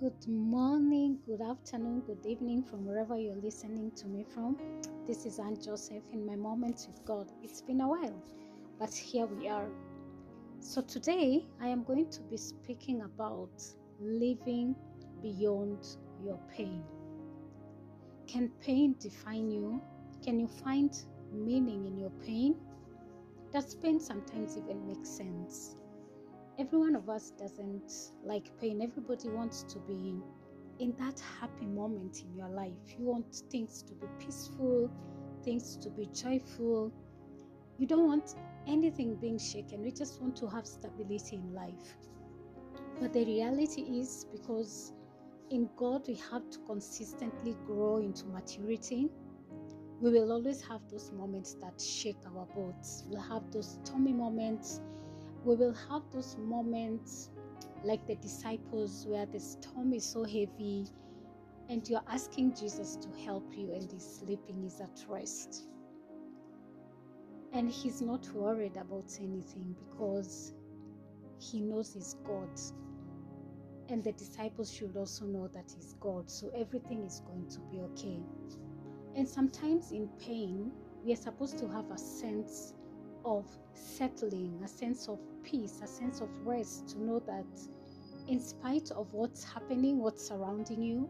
Good morning, good afternoon, good evening from wherever you're listening to me from. This is Aunt Joseph in my moments with God. It's been a while, but here we are. So today I am going to be speaking about living beyond your pain. Can pain define you? Can you find meaning in your pain? Does pain sometimes even make sense? Every one of us doesn't like pain. Everybody wants to be in that happy moment in your life. You want things to be peaceful, things to be joyful. You don't want anything being shaken. We just want to have stability in life. But the reality is because in God we have to consistently grow into maturity. We will always have those moments that shake our boats. We'll have those stormy moments we will have those moments like the disciples where the storm is so heavy and you're asking Jesus to help you and he's sleeping, he's at rest. And he's not worried about anything because he knows he's God. And the disciples should also know that he's God. So everything is going to be okay. And sometimes in pain, we are supposed to have a sense of settling, a sense of peace, a sense of rest to know that in spite of what's happening, what's surrounding you,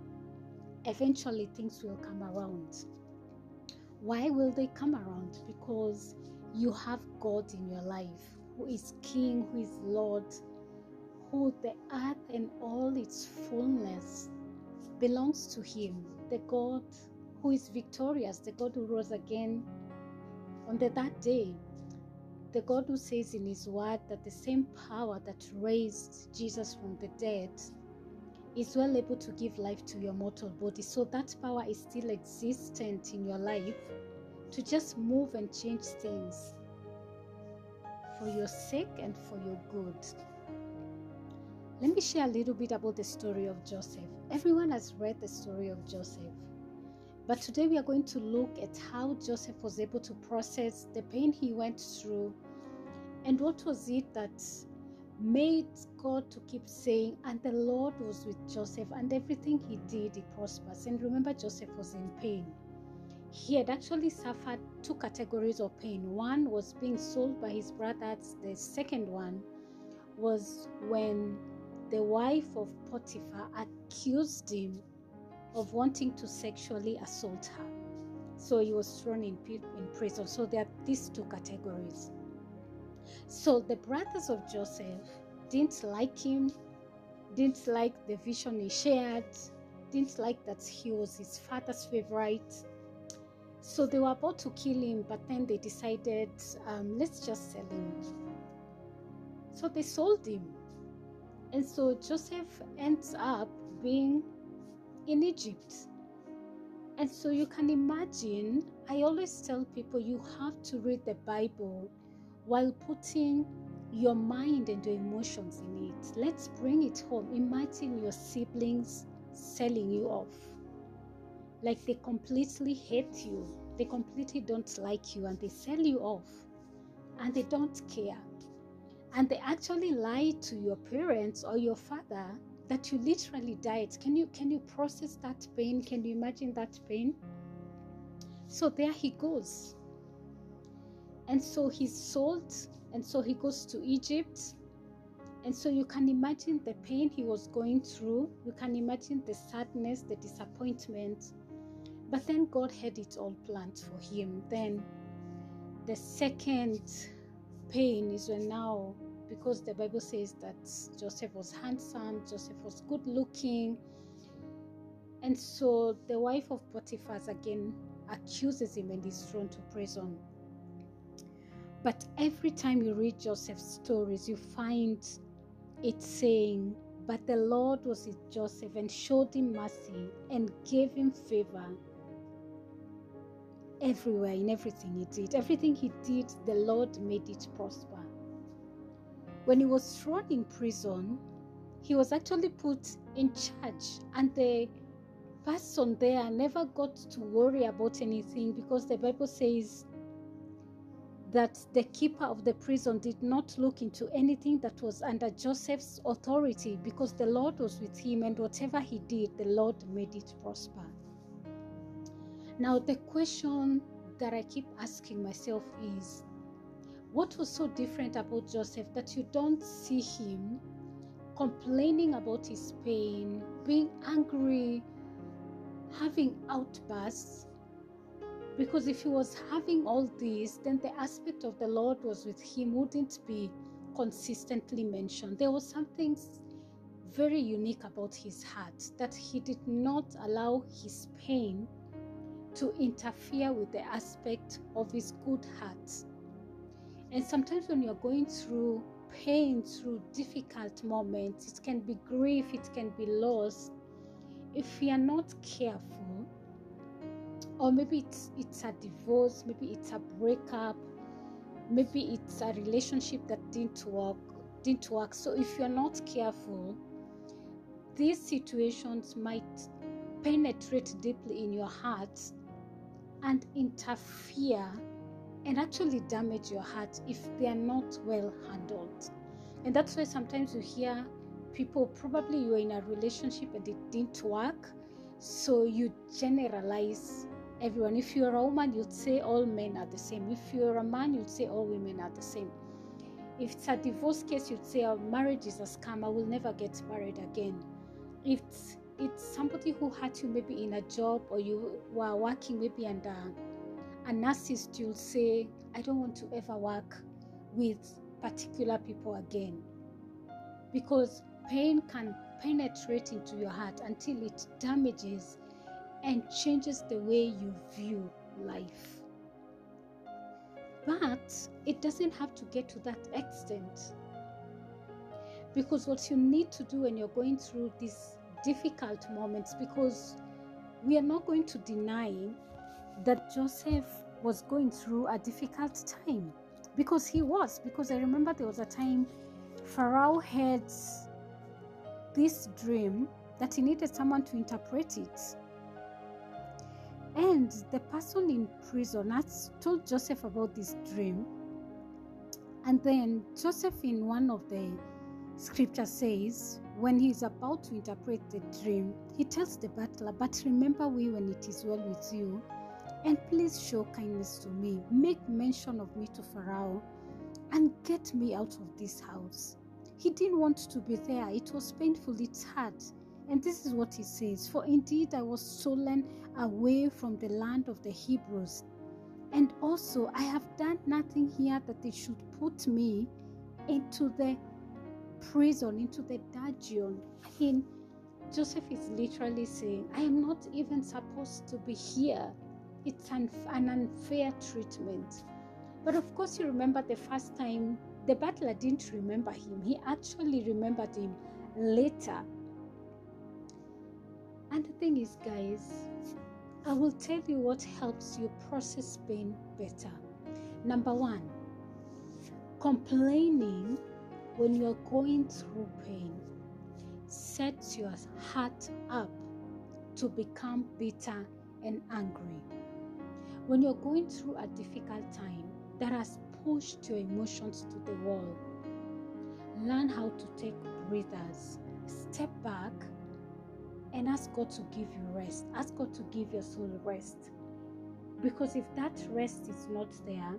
eventually things will come around. Why will they come around? Because you have God in your life who is King, who is Lord, who the earth and all its fullness belongs to Him, the God who is victorious, the God who rose again on the that day the God who says in His Word that the same power that raised Jesus from the dead is well able to give life to your mortal body. So that power is still existent in your life to just move and change things for your sake and for your good. Let me share a little bit about the story of Joseph. Everyone has read the story of Joseph. But today we are going to look at how Joseph was able to process the pain he went through and what was it that made God to keep saying, and the Lord was with Joseph, and everything he did, he prospers. And remember, Joseph was in pain. He had actually suffered two categories of pain. One was being sold by his brothers, the second one was when the wife of Potiphar accused him of wanting to sexually assault her. So he was thrown in, in prison. So there are these two categories. So the brothers of Joseph didn't like him, didn't like the vision he shared, didn't like that he was his father's favorite. So they were about to kill him, but then they decided, um, let's just sell him. So they sold him. And so Joseph ends up being in Egypt. And so you can imagine, I always tell people you have to read the Bible while putting your mind and your emotions in it. Let's bring it home. Imagine your siblings selling you off. Like they completely hate you, they completely don't like you, and they sell you off, and they don't care. And they actually lie to your parents or your father that you literally died. Can you can you process that pain? Can you imagine that pain? So there he goes. And so he's sold, and so he goes to Egypt. And so you can imagine the pain he was going through. You can imagine the sadness, the disappointment. But then God had it all planned for him. Then the second pain is when now because the Bible says that Joseph was handsome, Joseph was good looking. And so the wife of Potiphar again accuses him and is thrown to prison. But every time you read Joseph's stories, you find it saying, But the Lord was with Joseph and showed him mercy and gave him favor everywhere in everything he did. Everything he did, the Lord made it prosper. When he was thrown in prison, he was actually put in charge, and the person there never got to worry about anything because the Bible says that the keeper of the prison did not look into anything that was under Joseph's authority because the Lord was with him, and whatever he did, the Lord made it prosper. Now, the question that I keep asking myself is what was so different about Joseph that you don't see him complaining about his pain, being angry, having outbursts? Because if he was having all this, then the aspect of the Lord was with him wouldn't be consistently mentioned. There was something very unique about his heart that he did not allow his pain to interfere with the aspect of his good heart. And sometimes when you're going through pain, through difficult moments, it can be grief, it can be loss. If we are not careful, or maybe it's it's a divorce, maybe it's a breakup, maybe it's a relationship that didn't work, didn't work. So if you're not careful, these situations might penetrate deeply in your heart and interfere and actually damage your heart if they are not well handled. And that's why sometimes you hear people, probably you are in a relationship and it didn't work, so you generalize everyone. If you're a woman, you'd say all men are the same. If you're a man, you'd say all women are the same. If it's a divorce case, you'd say our marriage is a scam. I will never get married again. If it's, it's somebody who hurt you maybe in a job or you were working maybe under a narcissist, you'll say, I don't want to ever work with particular people again. Because pain can penetrate into your heart until it damages and changes the way you view life. But it doesn't have to get to that extent. Because what you need to do when you're going through these difficult moments, because we are not going to deny that Joseph was going through a difficult time because he was. Because I remember there was a time Pharaoh had this dream that he needed someone to interpret it. And the person in prison had told Joseph about this dream. And then Joseph, in one of the scriptures, says, when he is about to interpret the dream, he tells the butler, But remember we when it is well with you, and please show kindness to me. Make mention of me to Pharaoh and get me out of this house. He didn't want to be there. It was painful, it's hard. And this is what he says For indeed I was stolen away from the land of the Hebrews. And also I have done nothing here that they should put me into the prison, into the dungeon. I mean, Joseph is literally saying, I am not even supposed to be here. It's an, an unfair treatment. But of course, you remember the first time the butler didn't remember him, he actually remembered him later and the thing is, guys, I will tell you what helps you process pain better. Number one, complaining when you're going through pain sets your heart up to become bitter and angry. When you're going through a difficult time that has pushed your emotions to the wall, learn how to take breathers. Step back and ask God to give you rest. Ask God to give your soul rest. Because if that rest is not there,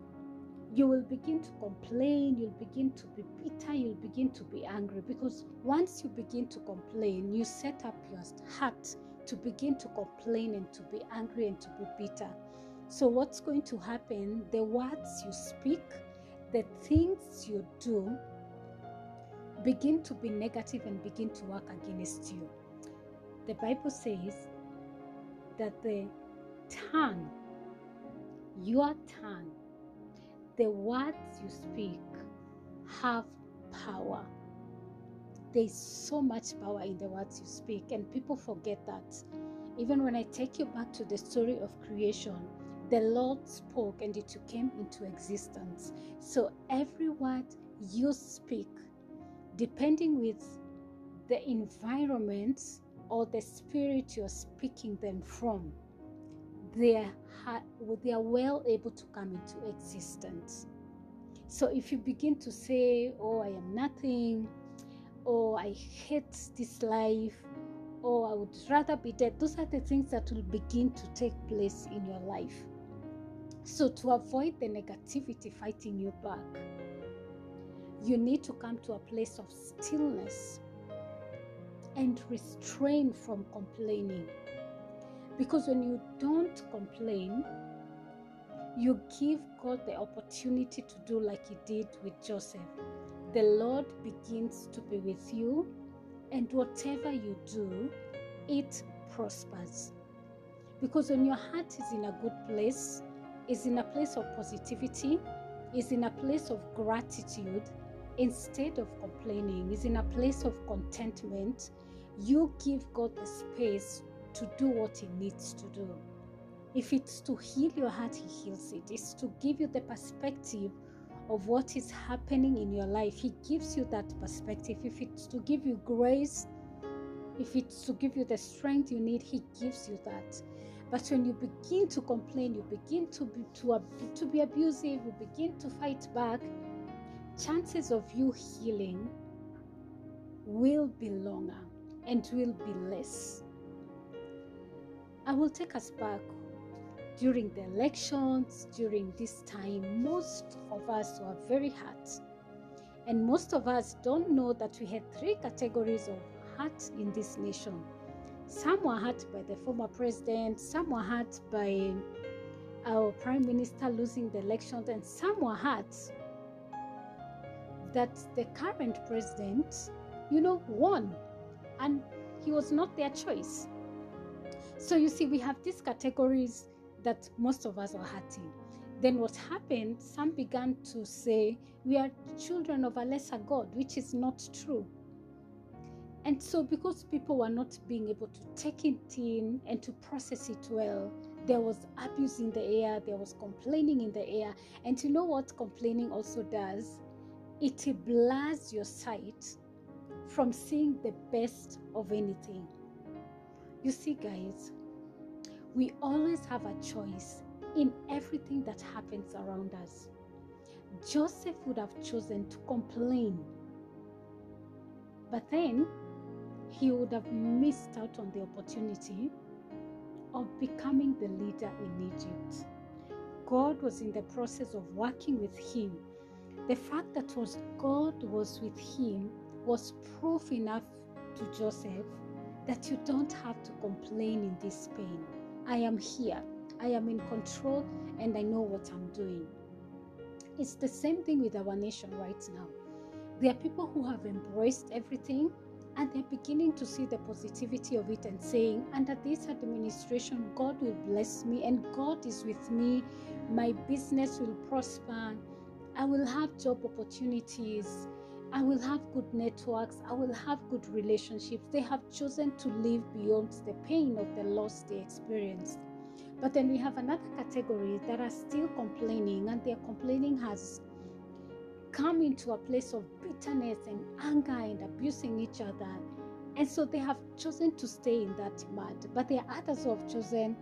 you will begin to complain, you'll begin to be bitter, you'll begin to be angry. Because once you begin to complain, you set up your heart to begin to complain and to be angry and to be bitter. So, what's going to happen? The words you speak, the things you do, begin to be negative and begin to work against you the Bible says that the tongue, your tongue, the words you speak have power. There's so much power in the words you speak, and people forget that. Even when I take you back to the story of creation, the Lord spoke and it came into existence. So every word you speak, depending with the environment or the spirit you're speaking them from, they are, they are well able to come into existence. So if you begin to say, Oh, I am nothing, or I hate this life, or I would rather be dead, those are the things that will begin to take place in your life. So, to avoid the negativity fighting you back, you need to come to a place of stillness and restrain from complaining. Because when you don't complain, you give God the opportunity to do like He did with Joseph. The Lord begins to be with you, and whatever you do, it prospers. Because when your heart is in a good place, is in a place of positivity, is in a place of gratitude, instead of complaining, is in a place of contentment, you give God the space to do what He needs to do. If it's to heal your heart, He heals it. It's to give you the perspective of what is happening in your life. He gives you that perspective. If it's to give you grace, if it's to give you the strength you need, He gives you that. But when you begin to complain, you begin to be to, to be abusive, you begin to fight back, chances of you healing will be longer and will be less. I will take us back during the elections, during this time. Most of us were very hurt. And most of us don't know that we had three categories of hurt in this nation. Some were hurt by the former president, some were hurt by our prime minister losing the elections, and some were hurt that the current president, you know, won and he was not their choice. So you see, we have these categories that most of us are hurting. Then what happened, some began to say, we are children of a lesser God, which is not true. And so, because people were not being able to take it in and to process it well, there was abuse in the air, there was complaining in the air. And you know what complaining also does? It blurs your sight from seeing the best of anything. You see, guys, we always have a choice in everything that happens around us. Joseph would have chosen to complain, but then he would have missed out on the opportunity of becoming the leader in Egypt. God was in the process of working with him. The fact that was God was with him was proof enough to Joseph that you don't have to complain in this pain. I am here, I am in control, and I know what I'm doing. It's the same thing with our nation right now. There are people who have embraced everything and they're beginning to see the positivity of it and saying, under this administration, God will bless me and God is with me. My business will prosper. I will have job opportunities. I will have good networks. I will have good relationships. They have chosen to live beyond the pain of the loss they experienced. But then we have another category that are still complaining, and their complaining has come into a place of bitterness and anger and abusing each other. And so they have chosen to stay in that mud. But there are others who have chosen,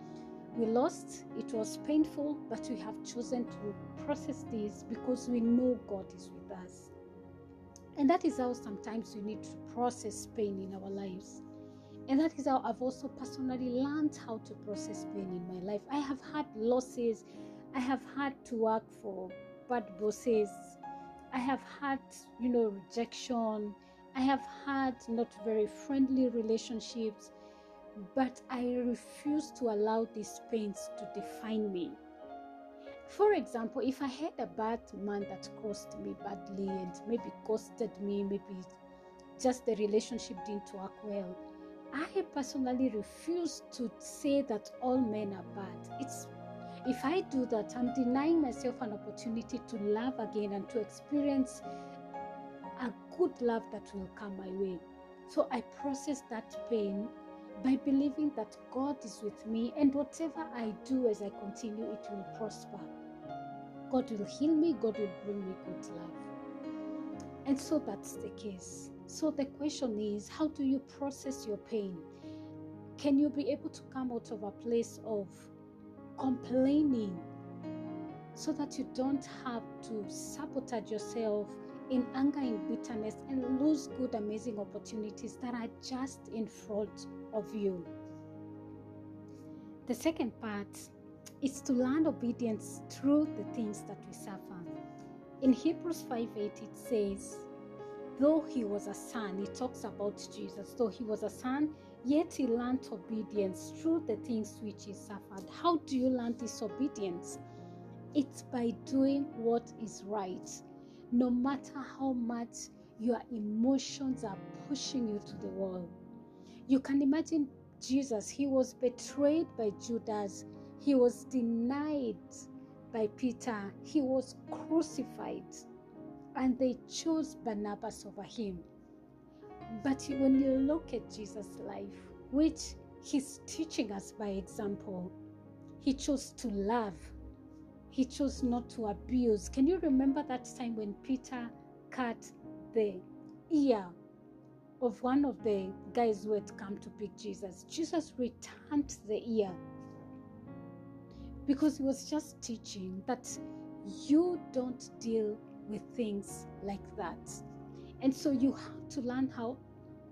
we lost, it was painful, but we have chosen to process this because we know God is with us. And that is how sometimes we need to process pain in our lives. And that is how I've also personally learned how to process pain in my life. I have had losses, I have had to work for bad bosses, I have had, you know, rejection. I have had not very friendly relationships, but I refuse to allow these pains to define me. For example, if I had a bad man that crossed me badly and maybe ghosted me, maybe just the relationship didn't work well, I personally refuse to say that all men are bad. It's if I do that, I'm denying myself an opportunity to love again and to experience a good love that will come my way. So I process that pain by believing that God is with me and whatever I do as I continue, it will prosper. God will heal me, God will bring me good love. And so that's the case. So the question is how do you process your pain? Can you be able to come out of a place of complaining so that you don't have to sabotage yourself in anger and bitterness and lose good, amazing opportunities that are just in front of you. The second part is to learn obedience through the things that we suffer. In Hebrews 5 8, it says, Though he was a son, it talks about Jesus, though he was a son, yet he learned obedience through the things which he suffered. How do you learn disobedience? It's by doing what is right no matter how much your emotions are pushing you to the wall. You can imagine Jesus, he was betrayed by Judas, he was denied by Peter, he was crucified, and they chose Barabbas over him. But when you look at Jesus' life, which he's teaching us by example, he chose to love he chose not to abuse. Can you remember that time when Peter cut the ear of one of the guys who had come to pick Jesus? Jesus returned the ear because he was just teaching that you don't deal with things like that. And so you have to learn how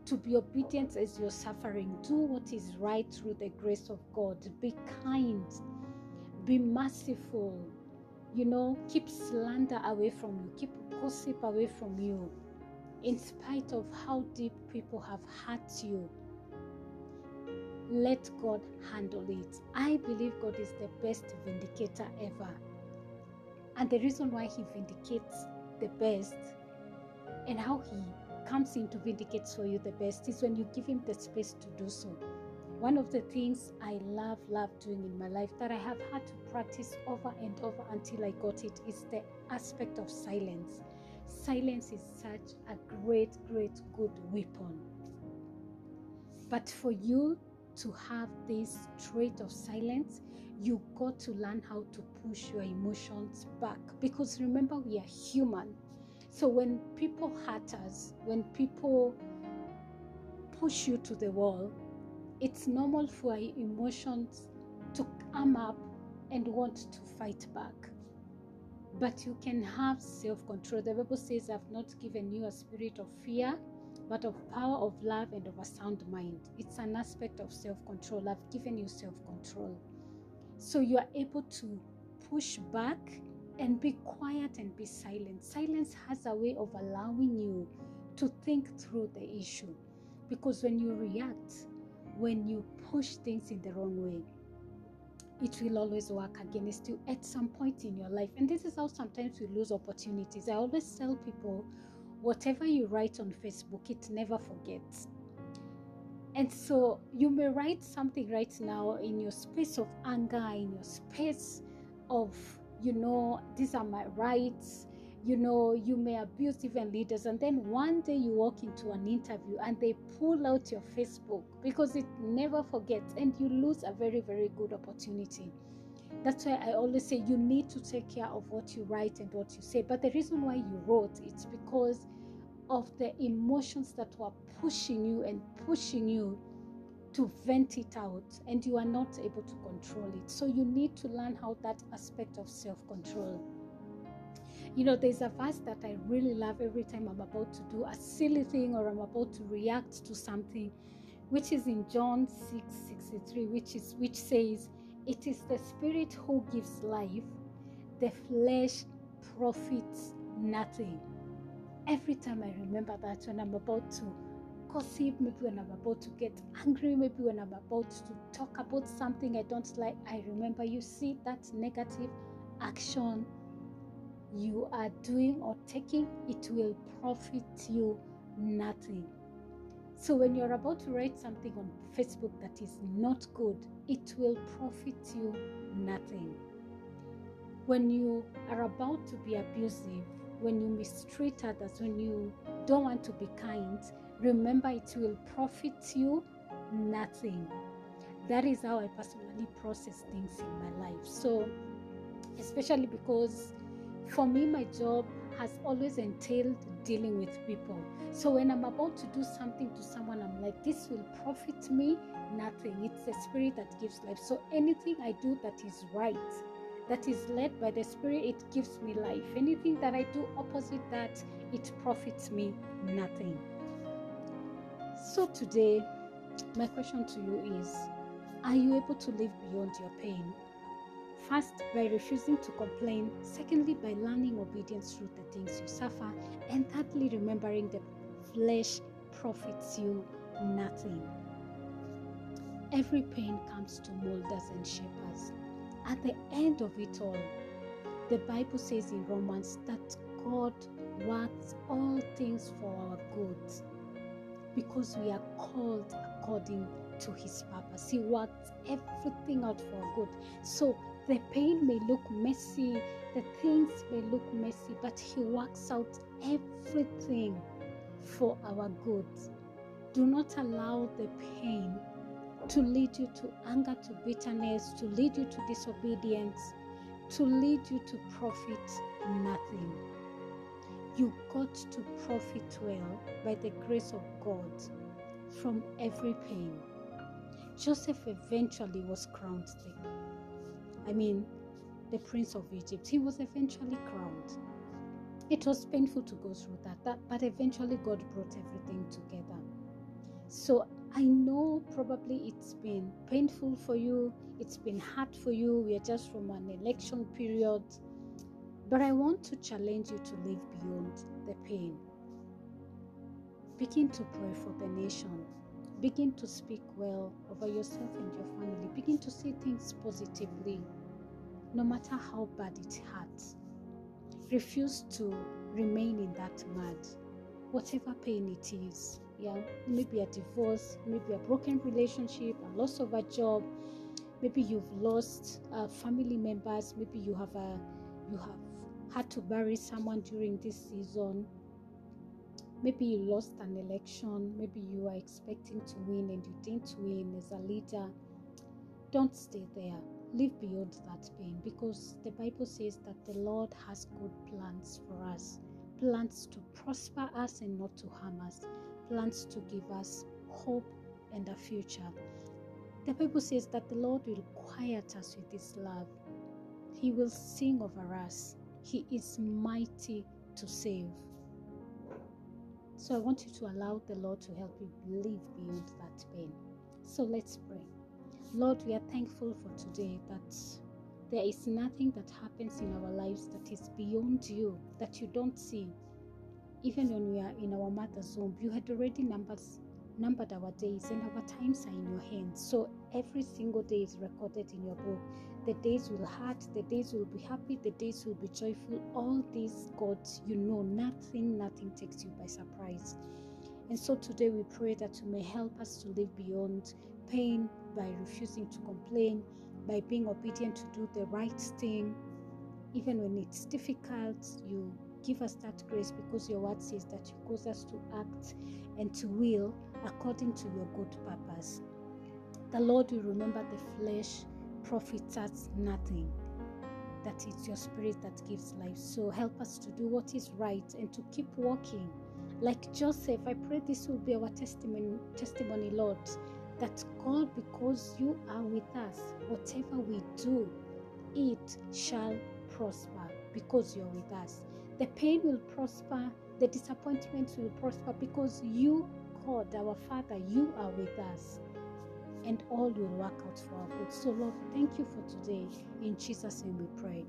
to be obedient as you're suffering. Do what is right through the grace of God. Be kind be merciful. You know, keep slander away from you, keep gossip away from you, in spite of how deep people have hurt you. Let God handle it. I believe God is the best vindicator ever. And the reason why He vindicates the best and how He comes in to vindicate for you the best is when you give Him the space to do so. One of the things I love, love doing in my life that I have had to practice over and over until I got it is the aspect of silence. Silence is such a great, great, good weapon. But for you to have this trait of silence, you got to learn how to push your emotions back. Because remember, we are human. So when people hurt us, when people push you to the wall, it's normal for our emotions to come up and want to fight back. But you can have self control. The Bible says, I've not given you a spirit of fear, but of power, of love, and of a sound mind. It's an aspect of self control. I've given you self control. So you are able to push back and be quiet and be silent. Silence has a way of allowing you to think through the issue. Because when you react, when you push things in the wrong way, it will always work against you at some point in your life. And this is how sometimes we lose opportunities. I always tell people whatever you write on Facebook, it never forgets. And so you may write something right now in your space of anger, in your space of, you know, these are my rights, you know, you may abuse even leaders, and then one day you walk into an interview and they pull out your Facebook because it never forgets, and you lose a very, very good opportunity. That's why I always say you need to take care of what you write and what you say. But the reason why you wrote it's because of the emotions that were pushing you and pushing you to vent it out, and you are not able to control it. So you need to learn how that aspect of self control you know, there's a verse that I really love every time I'm about to do a silly thing or I'm about to react to something, which is in John 6 63, which is which says, It is the spirit who gives life, the flesh profits nothing. Every time I remember that when I'm about to gossip, maybe when I'm about to get angry, maybe when I'm about to talk about something I don't like, I remember you see that negative action you are doing or taking, it will profit you nothing. So, when you're about to write something on Facebook that is not good, it will profit you nothing. When you are about to be abusive, when you mistreat others, when you don't want to be kind, remember it will profit you nothing. That is how I personally process things in my life. So, especially because for me, my job has always entailed dealing with people. So when I'm about to do something to someone, I'm like, this will profit me nothing. It's the spirit that gives life. So anything I do that is right, that is led by the Spirit, it gives me life. Anything that I do opposite that, it profits me nothing. So today, my question to you is Are you able to live beyond your pain? First, by refusing to complain. Secondly, by learning obedience through the things you suffer. And thirdly, remembering that flesh profits you nothing. Every pain comes to mold us and shape us. At the end of it all, the Bible says in Romans that God works all things for our good because we are called according to his purpose. He works everything out for good. So the pain may look messy, the things may look messy, but he works out everything for our good. Do not allow the pain to lead you to anger, to bitterness, to lead you to disobedience, to lead you to profit nothing. You got to profit well by the grace of God from every pain. Joseph eventually was crowned the, I mean, the prince of Egypt. He was eventually crowned. It was painful to go through that, that but eventually God brought everything together. So I know probably it's been painful for you, it's been hard for you. We are just from an election period. But I want to challenge you to live beyond the pain. Begin to pray for the nation. Begin to speak well over yourself and your family. Begin to see things positively, no matter how bad it hurts. Refuse to remain in that mud, whatever pain it is yeah maybe a divorce maybe a broken relationship a loss of a job maybe you've lost uh, family members maybe you have a you have had to bury someone during this season maybe you lost an election maybe you are expecting to win and you didn't win as a leader don't stay there live beyond that pain because the bible says that the lord has good plans for us plans to prosper us and not to harm us plans to give us hope and a future. The Bible says that the Lord will quiet us with His love. He will sing over us. He is mighty to save. So I want you to allow the Lord to help you live beyond that pain. So let's pray. Lord, we are thankful for today that there is nothing that happens in our lives that is beyond you, that you don't see, even when we are in our mother's womb, you had already numbered, numbered our days, and our times are in your hands. So every single day is recorded in your book. The days will hurt, the days will be happy, the days will be joyful. All these, God, you know, nothing, nothing takes you by surprise. And so today we pray that you may help us to live beyond pain by refusing to complain, by being obedient to do the right thing. Even when it's difficult, you Give us that grace because your word says that you cause us to act and to will according to your good purpose. The Lord will remember the flesh profits us nothing. That it's your spirit that gives life. So help us to do what is right and to keep walking. Like Joseph, I pray this will be our testimony, testimony, Lord, that God, because you are with us, whatever we do, it shall prosper because you're with us. The pain will prosper, the disappointments will prosper because you, God, our Father, you are with us. And all will work out for our good. So, Lord, thank you for today. In Jesus' name we pray.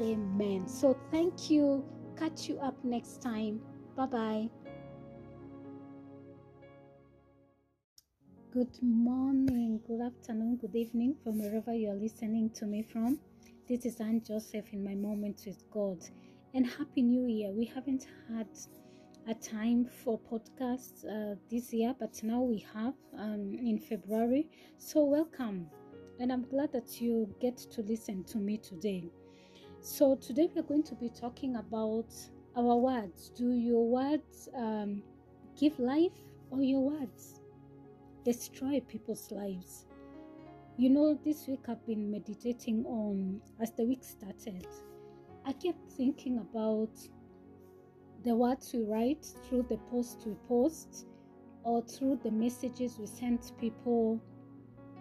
Amen. So, thank you. Catch you up next time. Bye bye. Good morning, good afternoon, good evening from wherever you are listening to me from. This is Anne Joseph in my moment with God and happy new year we haven't had a time for podcasts uh, this year but now we have um, in february. So welcome and i'm glad that you get to listen to me today. So today we're going to be talking about our words. Do your words um, give life or your words destroy people's lives? You know this week i've been meditating on as the week started I kept thinking about the words we write through the post we post, or through the messages we send people,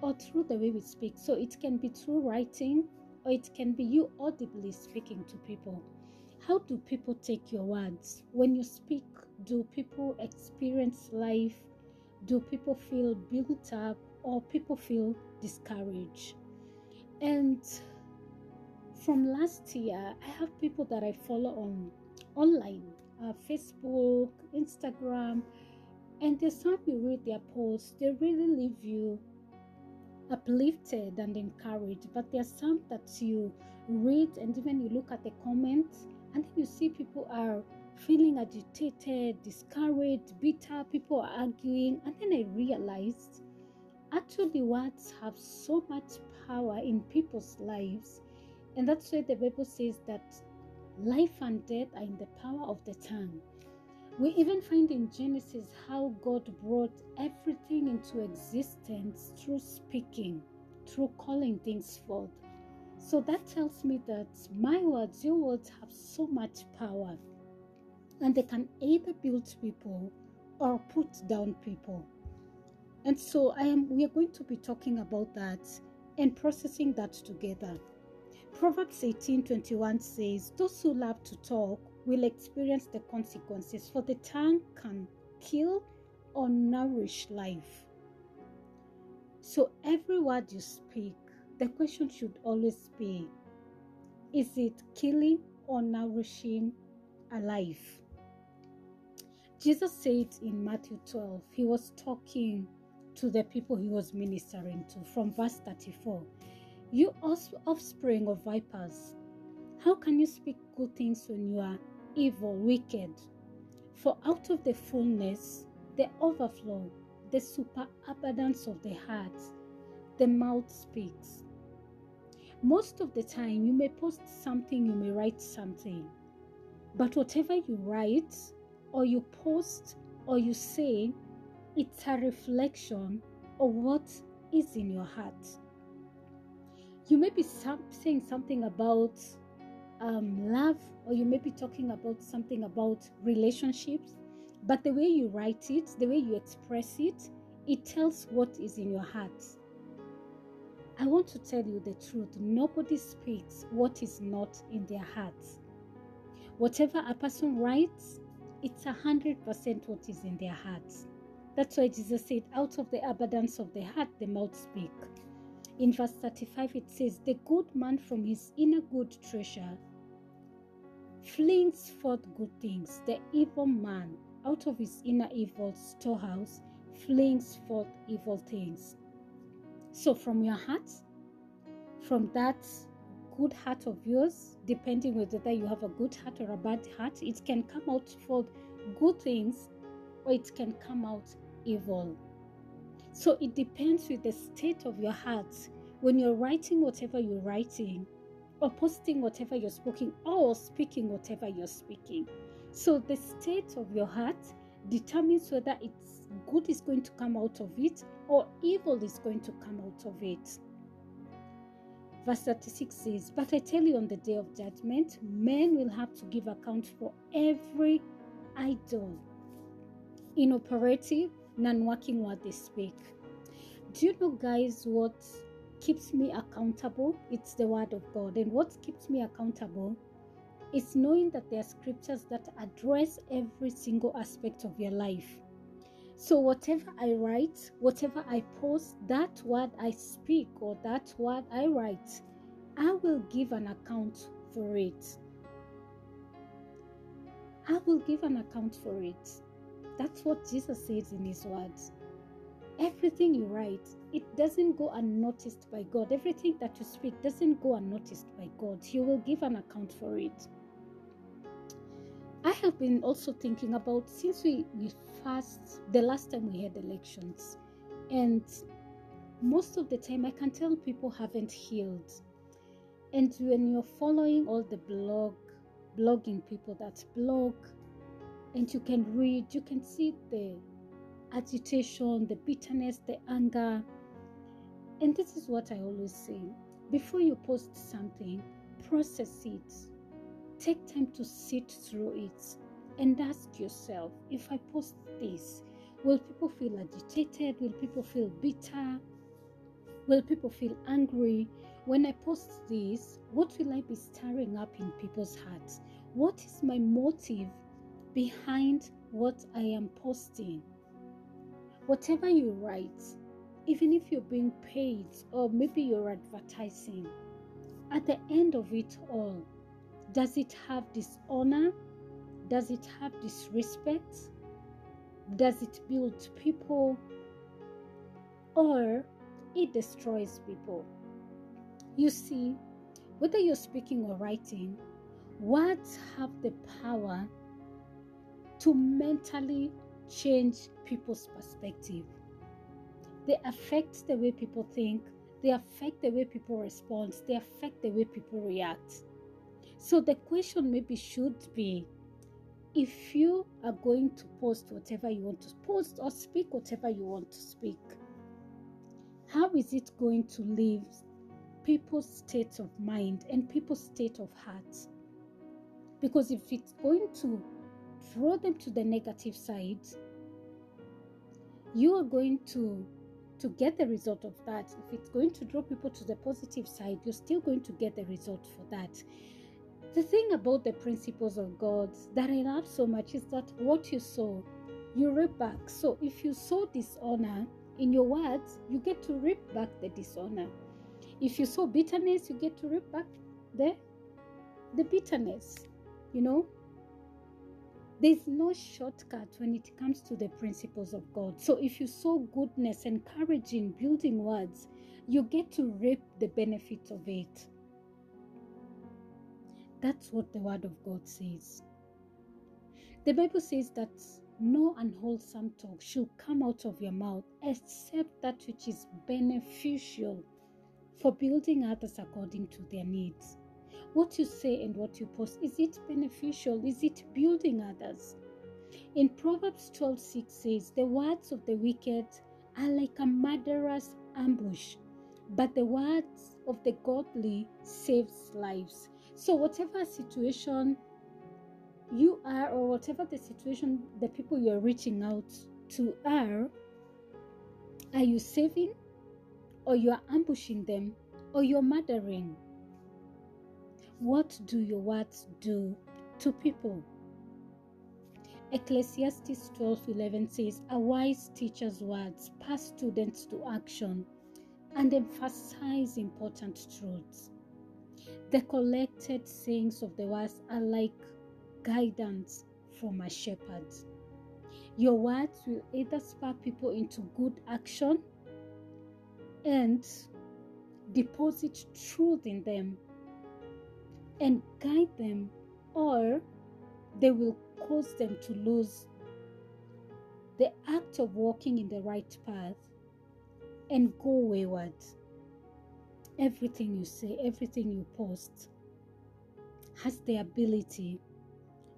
or through the way we speak. So it can be through writing, or it can be you audibly speaking to people. How do people take your words? When you speak, do people experience life? Do people feel built up or people feel discouraged? And from last year, I have people that I follow on online, uh, Facebook, Instagram, and there's some you read their posts, they really leave you uplifted and encouraged. But there are some that you read and even you look at the comments and then you see people are feeling agitated, discouraged, bitter, people are arguing. And then I realized actually words have so much power in people's lives. And that's why the Bible says that life and death are in the power of the tongue. We even find in Genesis how God brought everything into existence through speaking, through calling things forth. So that tells me that my words, your words have so much power and they can either build people or put down people. And so I am we are going to be talking about that and processing that together. Proverbs 18:21 says, "Those who love to talk will experience the consequences, for the tongue can kill or nourish life." So every word you speak, the question should always be is it killing or nourishing a life? Jesus said in Matthew 12, he was talking to the people he was ministering to from verse 34. You offspring of vipers, how can you speak good things when you are evil, wicked? For out of the fullness, the overflow, the superabundance of the heart, the mouth speaks. Most of the time, you may post something, you may write something, but whatever you write, or you post or you say, it's a reflection of what is in your heart. You may be saying something about um, love, or you may be talking about something about relationships, but the way you write it, the way you express it, it tells what is in your heart. I want to tell you the truth. Nobody speaks what is not in their hearts. Whatever a person writes, it's a hundred percent what is in their hearts. That's why Jesus said, Out of the abundance of the heart, the mouth speak. In verse 35, it says, The good man from his inner good treasure flings forth good things. The evil man, out of his inner evil storehouse, flings forth evil things. So, from your heart, from that good heart of yours, depending whether you have a good heart or a bad heart, it can come out for good things or it can come out evil. So it depends with the state of your heart when you're writing whatever you're writing or posting whatever you're speaking or speaking whatever you're speaking. So the state of your heart determines whether it's good is going to come out of it or evil is going to come out of it. Verse 36 says, But I tell you, on the day of judgment, men will have to give account for every idle, inoperative, non working word they speak. Do you know, guys, what keeps me accountable? It's the word of God. And what keeps me accountable is knowing that there are scriptures that address every single aspect of your life. So, whatever I write, whatever I post, that word I speak or that word I write, I will give an account for it. I will give an account for it. That's what Jesus says in his words. Everything you write, it doesn't go unnoticed by God. Everything that you speak doesn't go unnoticed by God. He will give an account for it. I have been also thinking about since we, we first, the last time we had elections, and most of the time I can tell people haven't healed. And when you're following all the blog, blogging people that blog, and you can read, you can see the agitation, the bitterness, the anger. And this is what I always say before you post something, process it Take time to sit through it and ask yourself if I post this, will people feel agitated? Will people feel bitter? Will people feel angry when I post this? What will I be stirring up in people's hearts? What is my motive behind what I am posting? Whatever you write, even if you're being paid or maybe you're advertising, at the end of it all, does it have dishonor? Does it have disrespect? Does it build people? Or it destroys people? You see, whether you're speaking or writing, words have the power to mentally change people's perspective. They affect the way people think, they affect the way people respond, they affect the way people react. So the question maybe should be if you are going to post whatever you want to post or speak whatever you want to speak, how is it going to leave people's state of mind and people's state of heart? Because if it's going to draw them to the negative side, you are going to to get the result of that. If it's going to draw people to the positive side, you're still going to get the result for that. The thing about the principles of God that I love so much is that what you sow, you reap back. So if you sow dishonor in your words, you get to reap back the dishonor. If you sow bitterness, you get to reap back the the bitterness. You know, there's no shortcut when it comes to the principles of God. So if you sow goodness, encouraging, building words, you get to reap the benefits of it. That's what the Word of God says. The Bible says that no unwholesome talk should come out of your mouth except that which is beneficial for building others according to their needs. What you say and what you post, is it beneficial? Is it building others? In Proverbs 12 6 says, The words of the wicked are like a murderer's ambush, but the words of the godly saves lives. So, whatever situation you are, or whatever the situation the people you're reaching out to are, are you saving, or you are ambushing them, or you're murdering? What do your words do to people? Ecclesiastes 12:11 says, "A wise teacher's words pass students to action and emphasize important truths." The collected sayings of the words are like guidance from a shepherd. Your words will either spur people into good action and deposit truth in them and guide them, or they will cause them to lose the act of walking in the right path and go wayward everything you say, everything you post has the ability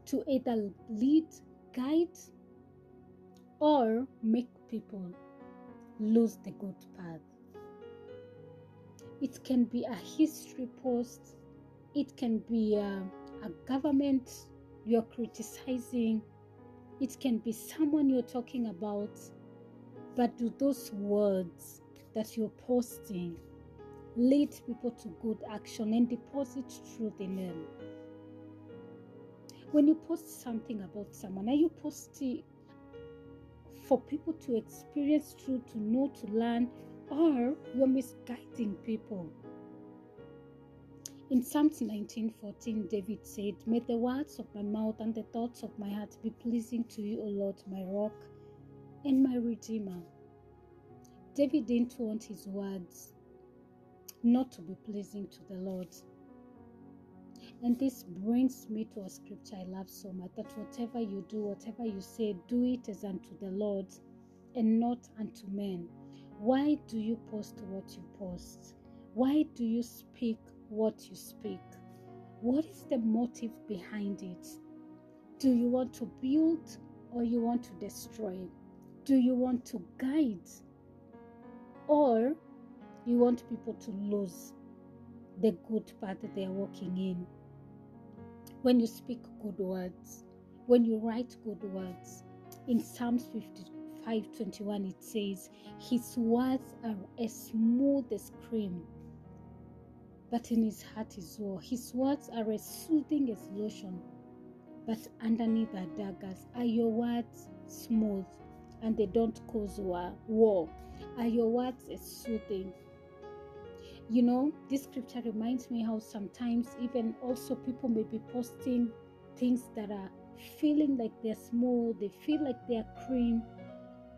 to either lead, guide, or make people lose the good path. It can be a history post, it can be a, a government you're criticizing, it can be someone you're talking about, but do those words that you're posting lead people to good action and deposit truth in them. When you post something about someone, are you posting for people to experience truth, to know, to learn, or you're misguiding people? In Psalms 19:14, David said, May the words of my mouth and the thoughts of my heart be pleasing to you, O Lord, my rock and my redeemer. David didn't want his words not to be pleasing to the Lord. And this brings me to a scripture I love so much that whatever you do, whatever you say, do it as unto the Lord and not unto men. Why do you post what you post? Why do you speak what you speak? What is the motive behind it? Do you want to build or you want to destroy? Do you want to guide or you want people to lose the good path that they are walking in. When you speak good words, when you write good words, in Psalms 5:21 it says, "His words are as smooth as cream, but in his heart is war. His words are as soothing as lotion, but underneath are daggers. Are your words smooth and they don't cause war? war? Are your words as soothing? You know, this scripture reminds me how sometimes even also people may be posting things that are feeling like they're smooth, they feel like they're cream,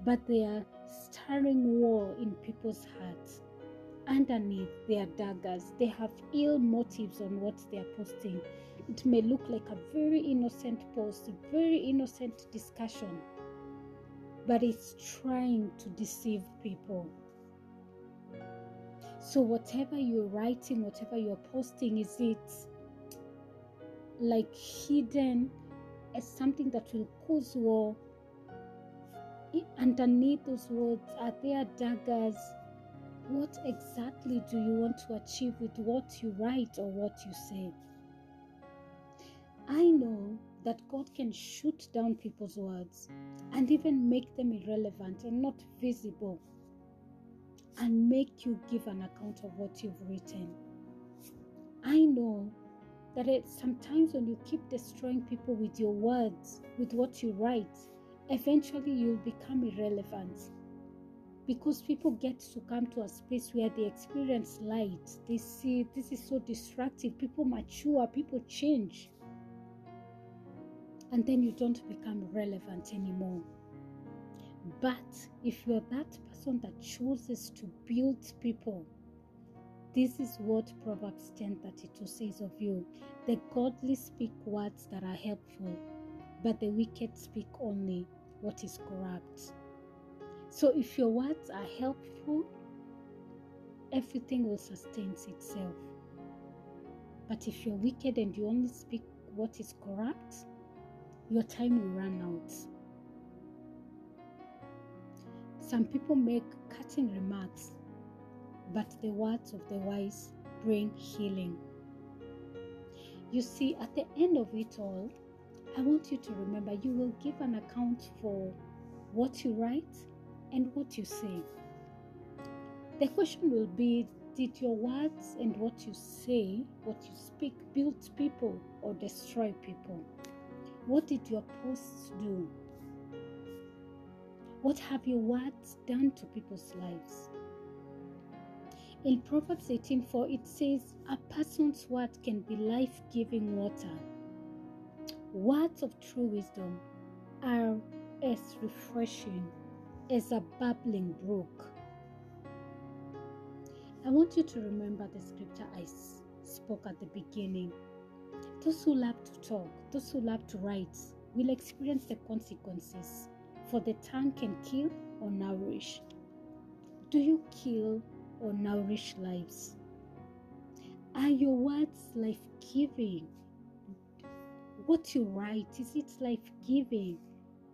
but they are stirring war in people's hearts. Underneath, their daggers. They have ill motives on what they are posting. It may look like a very innocent post, a very innocent discussion, but it's trying to deceive people. So, whatever you're writing, whatever you're posting, is it like hidden as something that will cause war? Underneath those words, are there daggers? What exactly do you want to achieve with what you write or what you say? I know that God can shoot down people's words and even make them irrelevant and not visible and make you give an account of what you've written. I know that it, sometimes when you keep destroying people with your words, with what you write, eventually you'll become irrelevant. Because people get to come to a space where they experience light, they see this is so destructive, people mature, people change. And then you don't become relevant anymore. But if you're that person that chooses to build people, this is what Proverbs 10:32 says of you. The godly speak words that are helpful, but the wicked speak only what is corrupt. So if your words are helpful, everything will sustain itself. But if you're wicked and you only speak what is corrupt, your time will run out. Some people make cutting remarks, but the words of the wise bring healing. You see, at the end of it all, I want you to remember you will give an account for what you write and what you say. The question will be Did your words and what you say, what you speak, build people or destroy people? What did your posts do? What have your words done to people's lives? In Proverbs eighteen, 18:4 it says, "A person's word can be life-giving water." Words of true wisdom are as refreshing as a bubbling brook. I want you to remember the scripture I spoke at the beginning. Those who love to talk, those who love to write, will experience the consequences for the tongue can kill or nourish. Do you kill or nourish lives? Are your words life giving? What you write, is it life giving?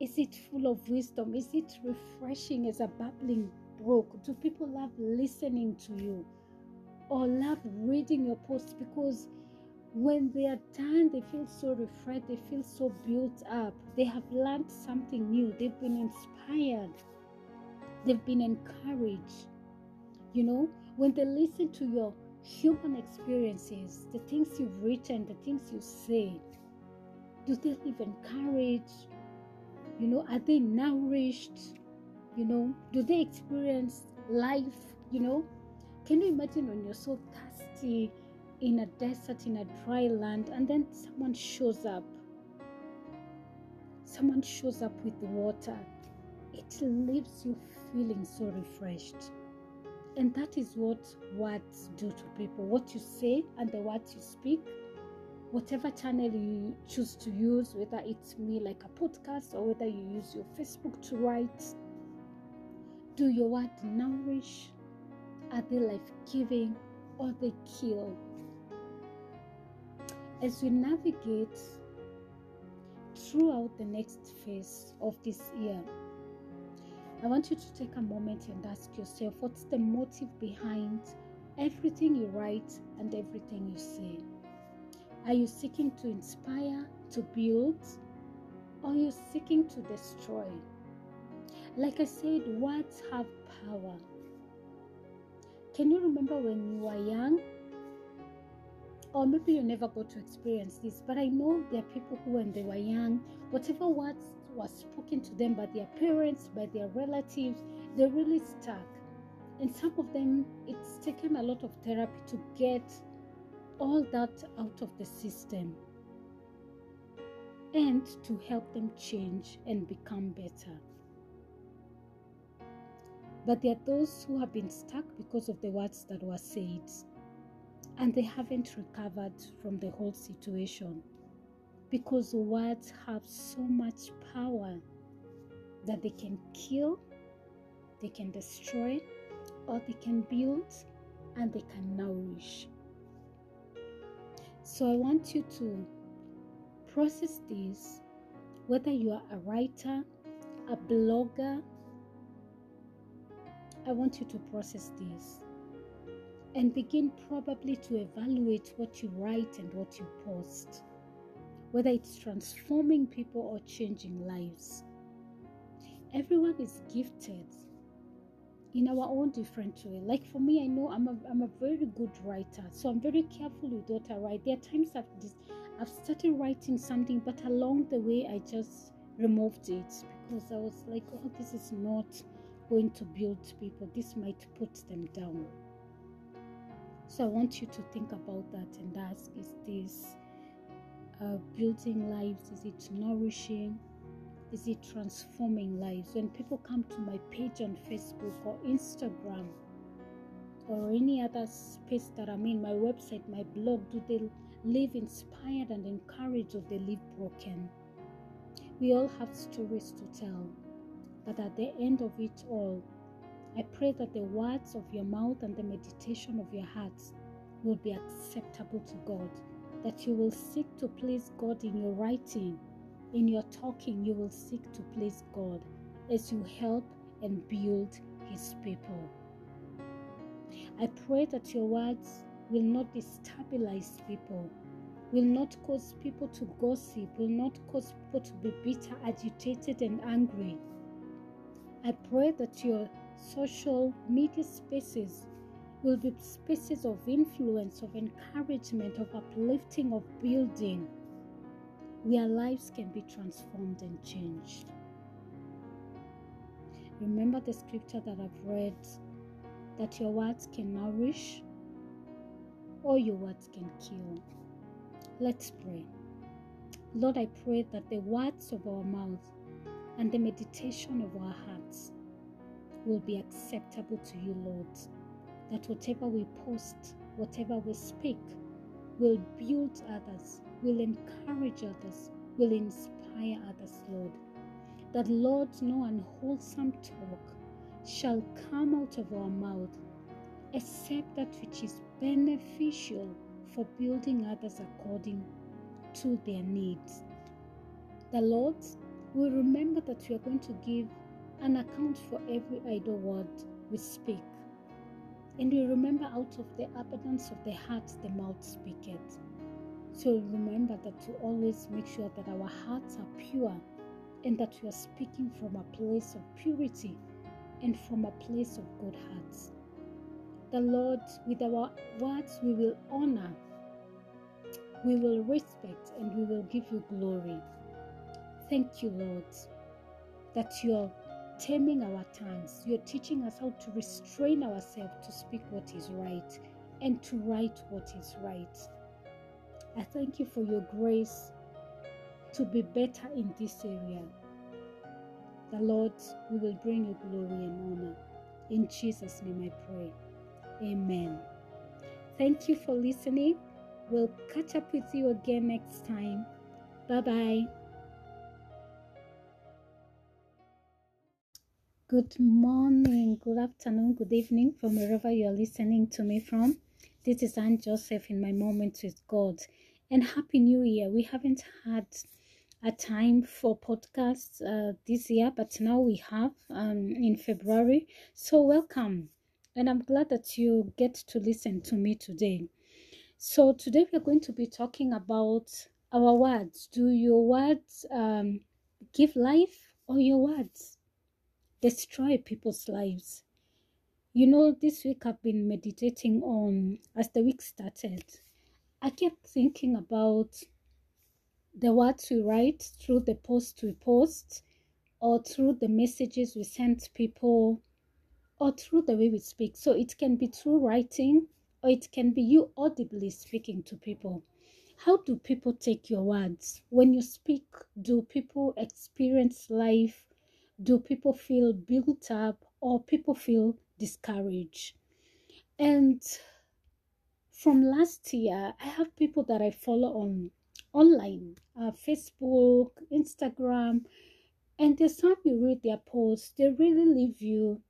Is it full of wisdom? Is it refreshing as a babbling brook? Do people love listening to you or love reading your posts because when they are done, they feel so refreshed, they feel so built up. They have learned something new, they've been inspired, they've been encouraged. You know, when they listen to your human experiences, the things you've written, the things you say, do they live encouraged? You know, are they nourished? You know, do they experience life? You know, can you imagine when you're so thirsty? in a desert, in a dry land, and then someone shows up. Someone shows up with water. It leaves you feeling so refreshed. And that is what words do to people. What you say and the words you speak, whatever channel you choose to use, whether it's me like a podcast or whether you use your Facebook to write, do your words nourish? Are they life giving or they kill? as we navigate throughout the next phase of this year, I want you to take a moment and ask yourself what's the motive behind everything you write and everything you say? Are you seeking to inspire, to build, or are you seeking to destroy? Like I said, words have power. Can you remember when you were young? Or maybe you never got to experience this, but I know there are people who, when they were young, whatever words were spoken to them by their parents, by their relatives, they really stuck. And some of them, it's taken a lot of therapy to get all that out of the system and to help them change and become better. But there are those who have been stuck because of the words that were said and they haven't recovered from the whole situation because words have so much power that they can kill, they can destroy, or they can build and they can nourish. So I want you to process this whether you are a writer, a blogger. I want you to process this and begin probably to evaluate what you write and what you post, whether it's transforming people or changing lives. Everyone is gifted in our own different way. Like for me, I know I'm a, I'm a very good writer, so I'm very careful with what I write. There are times I've, I've started writing something, but along the way, I just removed it because I was like, oh, this is not going to build people, this might put them down. So I want you to think about that and ask is this uh, building lives? Is it nourishing? Is it transforming lives? When people come to my page on Facebook or Instagram or any other space that I'm in, my website, my blog, do they live inspired and encouraged or they live broken? We all have stories to tell, but at the end of it all, I pray that the words of your mouth and the meditation of your hearts will be acceptable to God, that you will seek to please God in your writing, in your talking, you will seek to please God as you help and build His people. I pray that your words will not destabilize people, will not cause people to gossip, will not cause people to be bitter, agitated, and angry. I pray that your social media spaces will be spaces of influence, of encouragement, of uplifting, of building, where lives can be transformed and changed. Remember the scripture that I've read that your words can nourish or your words can kill. Let's pray. Lord, I pray that the words of our mouth and the meditation of our hearts will be acceptable to you, Lord. That whatever we post, whatever we speak, will build others, will encourage others, will inspire others, Lord. That, Lord, no unwholesome talk shall come out of our mouth except that which is beneficial for building others according to their needs. The Lord will remember that we are going to give an account for every idle word we speak. And we remember out of the abundance of the heart the mouth speaketh. So remember that to always make sure that our hearts are pure and that we are speaking from a place of purity and from a place of good hearts. The Lord, with our words, we will honor, we will respect, and we will give you glory. Thank you, Lord, that you're taming our tongues. You're teaching us how to restrain ourselves to speak what is right and to write what is right. I thank you for your grace to be better in this area. The Lord, we will bring you glory and honor. In Jesus' name I pray. Amen. Thank you for listening. We'll catch up with you again next time. Bye bye. Good morning, good afternoon, good evening from wherever you are listening to me from. This is Anne Joseph in my moments with God. And Happy New Year. We haven't had a time for podcasts uh, this year, but now we have um, in February. So, welcome. And I'm glad that you get to listen to me today. So, today we are going to be talking about our words. Do your words um, give life or your words? destroy people's lives. You know, this week I've been meditating on, as the week started, I kept thinking about the words we write through the post we post, or through the messages we send people, or through the way we speak. So it can be through writing, or it can be you audibly speaking to people. How do people take your words? When you speak, do people experience life? Do people feel built up or people feel discouraged? And from last year, I have people that I follow on online, uh, Facebook, Instagram, and there's some you read their posts, they really leave you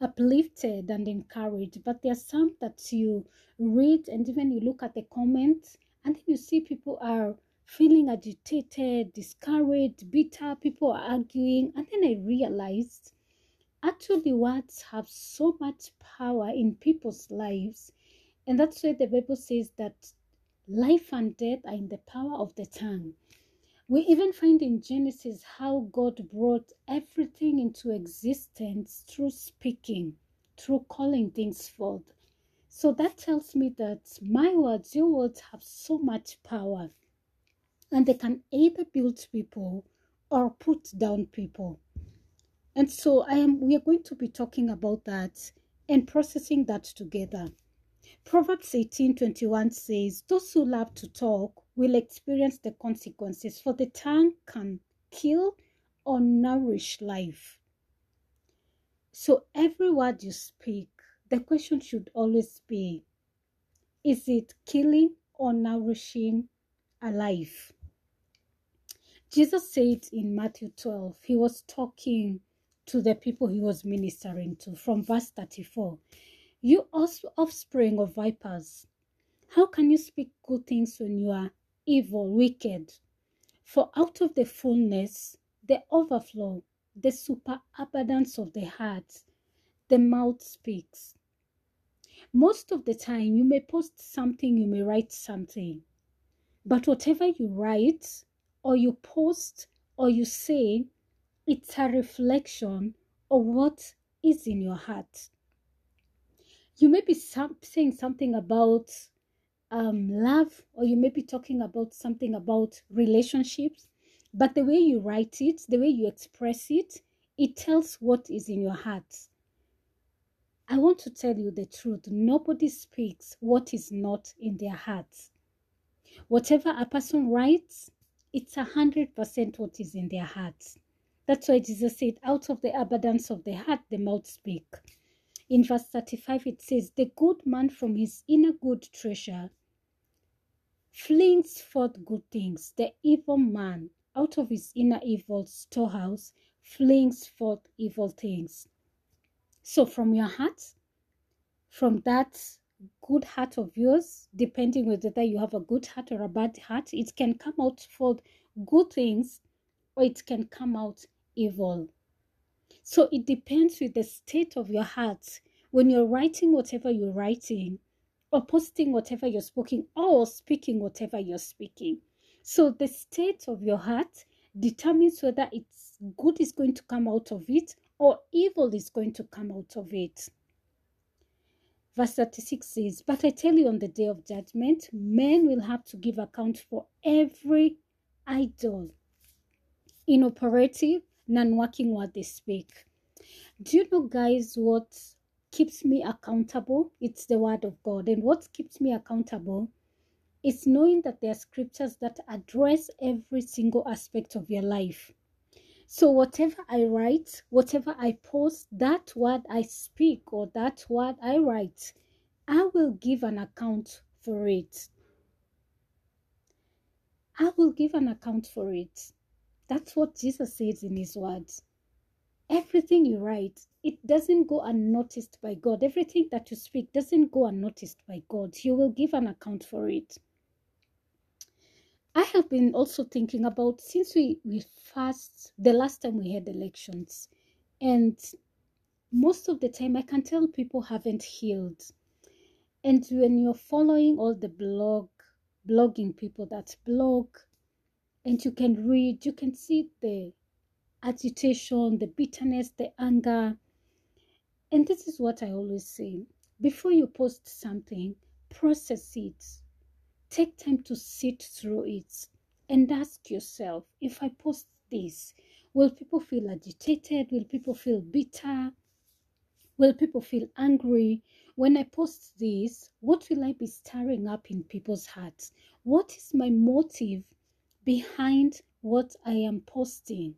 uplifted and encouraged. But there are some that you read and even you look at the comments and then you see people are feeling agitated, discouraged, bitter, people are arguing. And then I realized actually words have so much power in people's lives. And that's why the Bible says that life and death are in the power of the tongue. We even find in Genesis how God brought everything into existence through speaking, through calling things forth. So that tells me that my words, your words have so much power and they can either build people or put down people. And so I am we are going to be talking about that and processing that together. Proverbs 18:21 says, Those who love to talk will experience the consequences, for the tongue can kill or nourish life. So every word you speak the question should always be is it killing or nourishing a life? Jesus said in Matthew 12, he was talking to the people he was ministering to from verse 34. You also offspring of vipers, how can you speak good things when you are evil, wicked? For out of the fullness, the overflow, the superabundance of the heart, the mouth speaks. Most of the time, you may post something, you may write something, but whatever you write, or you post, or you say, it's a reflection of what is in your heart. You may be some, saying something about um, love, or you may be talking about something about relationships, but the way you write it, the way you express it, it tells what is in your heart. I want to tell you the truth. Nobody speaks what is not in their hearts. Whatever a person writes, it's a hundred percent what is in their hearts. That's why Jesus said, out of the abundance of the heart, the mouth speak. In verse 35, it says, The good man from his inner good treasure flings forth good things. The evil man out of his inner evil storehouse flings forth evil things. So, from your heart, from that good heart of yours, depending whether you have a good heart or a bad heart, it can come out for good things or it can come out evil. So it depends with the state of your heart when you're writing whatever you're writing, or posting whatever you're speaking, or speaking whatever you're speaking. So the state of your heart determines whether it's good is going to come out of it or evil is going to come out of it. Verse 36 says, But I tell you, on the day of judgment, men will have to give account for every idle, inoperative, non working word they speak. Do you know, guys, what keeps me accountable? It's the word of God. And what keeps me accountable is knowing that there are scriptures that address every single aspect of your life. So, whatever I write, whatever I post, that word I speak or that word I write, I will give an account for it. I will give an account for it. That's what Jesus says in his words. Everything you write, it doesn't go unnoticed by God. Everything that you speak doesn't go unnoticed by God. You will give an account for it. I have been also thinking about since we, we first, the last time we had elections, and most of the time I can tell people haven't healed. And when you're following all the blog, blogging people that blog, and you can read, you can see the agitation, the bitterness, the anger. And this is what I always say before you post something, process it. Take time to sit through it and ask yourself if I post this, will people feel agitated? Will people feel bitter? Will people feel angry? When I post this, what will I be stirring up in people's hearts? What is my motive behind what I am posting?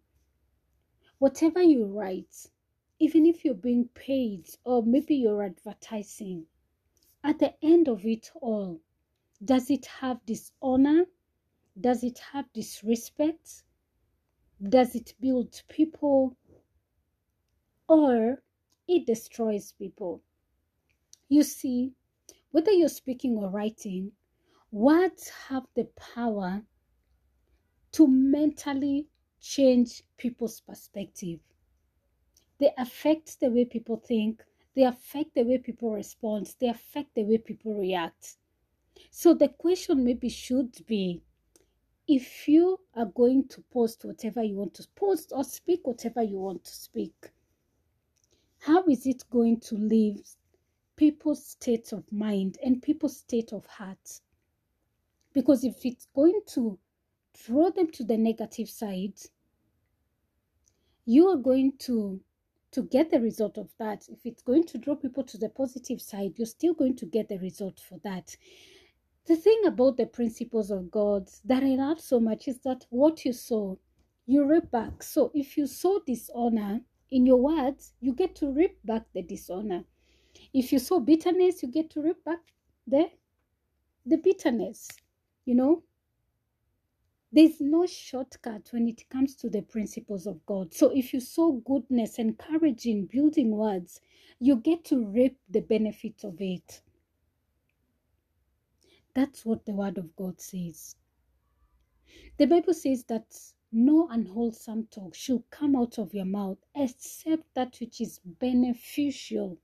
Whatever you write, even if you're being paid or maybe you're advertising, at the end of it all, does it have dishonor? Does it have disrespect? Does it build people? Or it destroys people? You see, whether you're speaking or writing, words have the power to mentally change people's perspective. They affect the way people think, they affect the way people respond, they affect the way people react. So the question maybe should be if you are going to post whatever you want to post or speak whatever you want to speak, how is it going to leave people's state of mind and people's state of heart? Because if it's going to draw them to the negative side, you are going to to get the result of that. If it's going to draw people to the positive side, you're still going to get the result for that. The thing about the principles of God that I love so much is that what you sow, you reap back. So if you sow dishonor in your words, you get to reap back the dishonor. If you sow bitterness, you get to reap back the the bitterness. You know, there's no shortcut when it comes to the principles of God. So if you sow goodness, encouraging, building words, you get to reap the benefits of it. That's what the word of God says. The Bible says that no unwholesome talk should come out of your mouth except that which is beneficial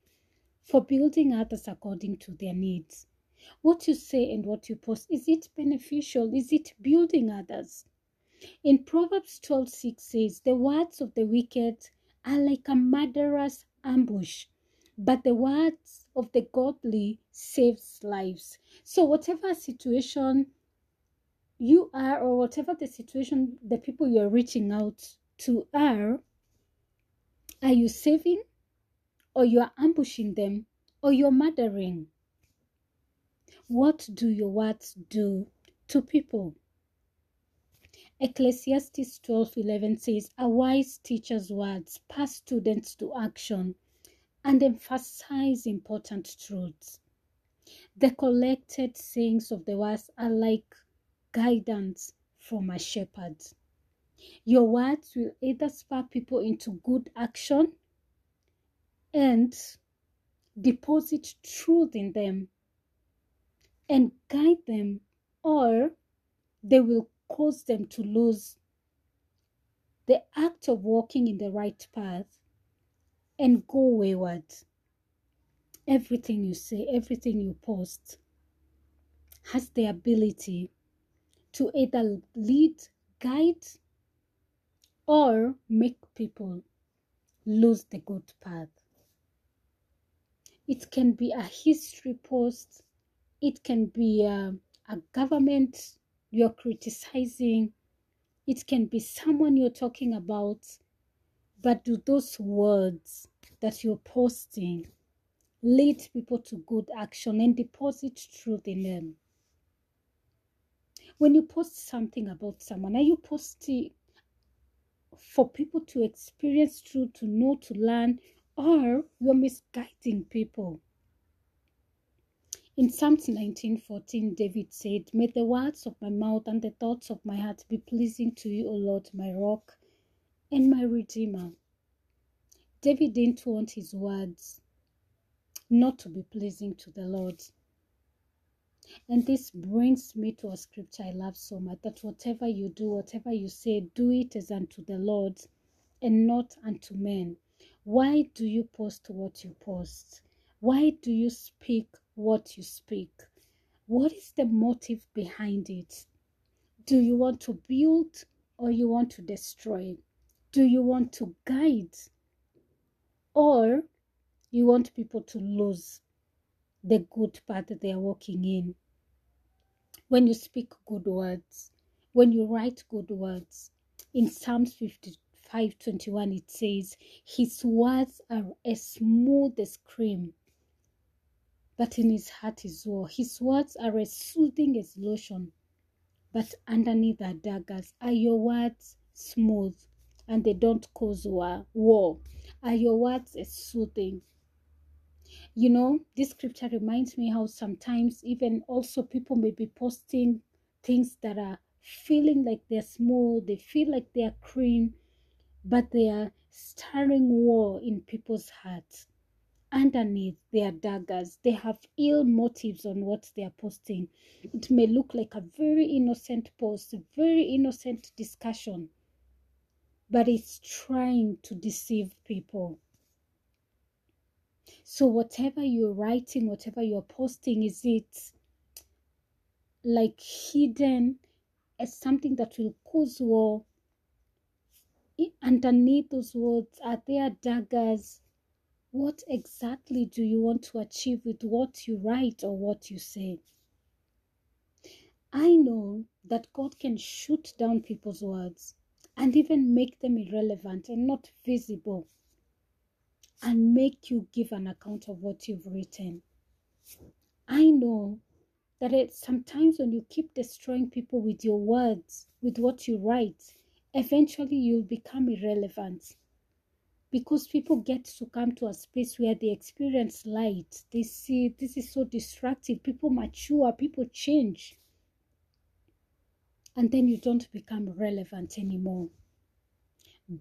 for building others according to their needs. What you say and what you post, is it beneficial? Is it building others? In Proverbs 12 6 says, The words of the wicked are like a murderer's ambush, but the words of the godly saves lives. So, whatever situation you are, or whatever the situation the people you're reaching out to are, are you saving, or you are ambushing them, or you're murdering? What do your words do to people? Ecclesiastes 12:11 says, "A wise teacher's words pass students to action and emphasize important truths. The collected sayings of the wise are like guidance from a shepherd. Your words will either spur people into good action and deposit truth in them and guide them, or they will cause them to lose the act of walking in the right path and go wayward. Everything you say, everything you post has the ability to either lead, guide, or make people lose the good path. It can be a history post, it can be a, a government you're criticizing, it can be someone you're talking about, but do those words that you're posting lead people to good action and deposit truth in them? When you post something about someone, are you posting for people to experience truth, to know, to learn, or you're misguiding people? In Psalms 19:14, David said, May the words of my mouth and the thoughts of my heart be pleasing to you, O Lord, my rock and my redeemer. David didn't want his words not to be pleasing to the Lord. And this brings me to a scripture I love so much that whatever you do, whatever you say, do it as unto the Lord and not unto men. Why do you post what you post? Why do you speak what you speak? What is the motive behind it? Do you want to build or you want to destroy? Do you want to guide? Or you want people to lose the good path that they are walking in? When you speak good words, when you write good words, in Psalms 55 21, it says, His words are as smooth as cream, but in his heart is war. His words are as soothing as lotion, but underneath are daggers. Are your words smooth and they don't cause war? war? Are your words as soothing? You know, this scripture reminds me how sometimes even also people may be posting things that are feeling like they're smooth, they feel like they're cream, but they are stirring war in people's hearts. Underneath, they are daggers. They have ill motives on what they are posting. It may look like a very innocent post, a very innocent discussion, but it's trying to deceive people. So, whatever you're writing, whatever you're posting, is it like hidden as something that will cause war. Underneath those words, are there daggers? What exactly do you want to achieve with what you write or what you say? I know that God can shoot down people's words and even make them irrelevant and not visible and make you give an account of what you've written. I know that it, sometimes when you keep destroying people with your words, with what you write, eventually you'll become irrelevant. Because people get to come to a space where they experience light. They see this is so destructive. People mature, people change. And then you don't become relevant anymore.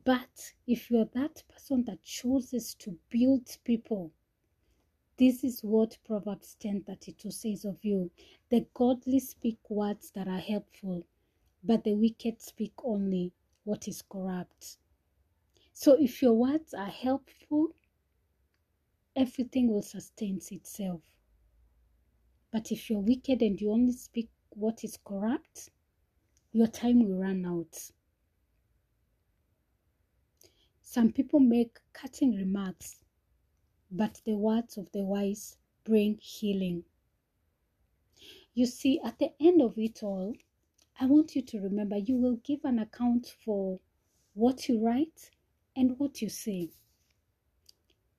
But if you're that person that chooses to build people, this is what Proverbs 10:32 says of you. The godly speak words that are helpful, but the wicked speak only what is corrupt. So if your words are helpful, everything will sustain itself. But if you're wicked and you only speak what is corrupt, your time will run out. Some people make cutting remarks but the words of the wise bring healing. You see, at the end of it all, I want you to remember you will give an account for what you write and what you say.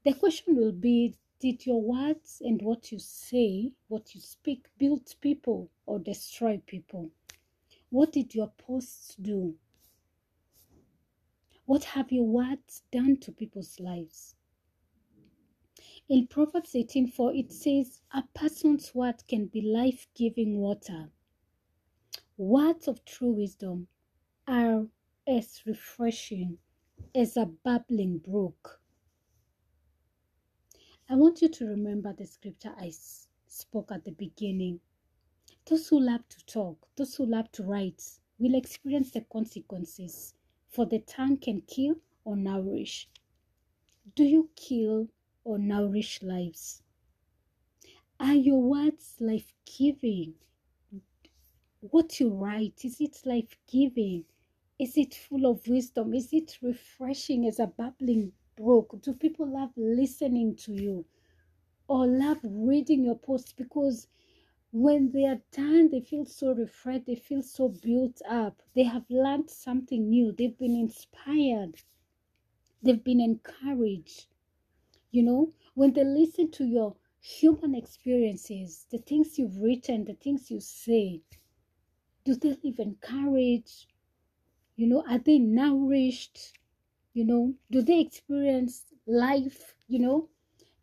The question will be Did your words and what you say, what you speak, build people or destroy people? What did your posts do? What have your words done to people's lives? In Proverbs 18:4 it says a person's word can be life-giving water. Words of true wisdom are as refreshing as a bubbling brook. I want you to remember the scripture I spoke at the beginning. Those who love to talk, those who love to write, will experience the consequences, for the tongue can kill or nourish. Do you kill or nourish lives? Are your words life giving? What you write, is it life giving? Is it full of wisdom? Is it refreshing as a bubbling brook? Do people love listening to you or love reading your posts? Because when they are done, they feel so refreshed, they feel so built up, they have learned something new, they've been inspired, they've been encouraged. You know, when they listen to your human experiences, the things you've written, the things you say, do they live encouraged? You know, are they nourished? You know, do they experience life? You know,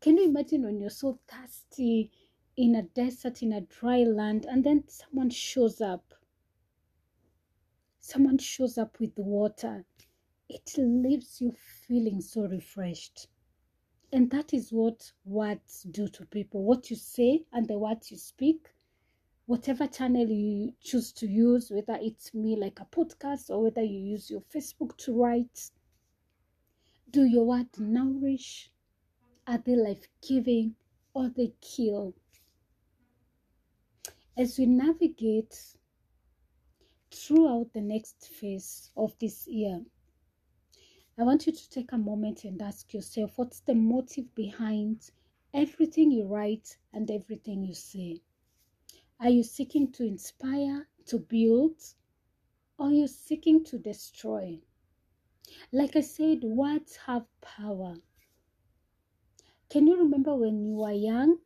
can you imagine when you're so thirsty in a desert, in a dry land, and then someone shows up? Someone shows up with water. It leaves you feeling so refreshed. And that is what words do to people. What you say and the words you speak, whatever channel you choose to use, whether it's me like a podcast or whether you use your Facebook to write, do your words nourish? Are they life giving or they kill? As we navigate throughout the next phase of this year, I want you to take a moment and ask yourself what's the motive behind everything you write and everything you say? Are you seeking to inspire, to build, or are you seeking to destroy? Like I said, words have power. Can you remember when you were young?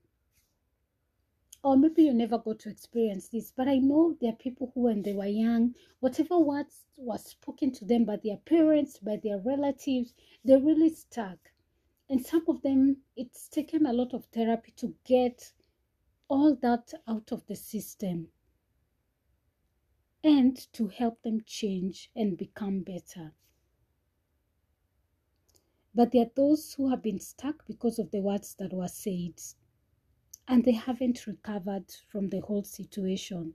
Or maybe you never got to experience this, but I know there are people who, when they were young, whatever words were spoken to them by their parents, by their relatives, they really stuck. And some of them, it's taken a lot of therapy to get all that out of the system and to help them change and become better. But there are those who have been stuck because of the words that were said and they haven't recovered from the whole situation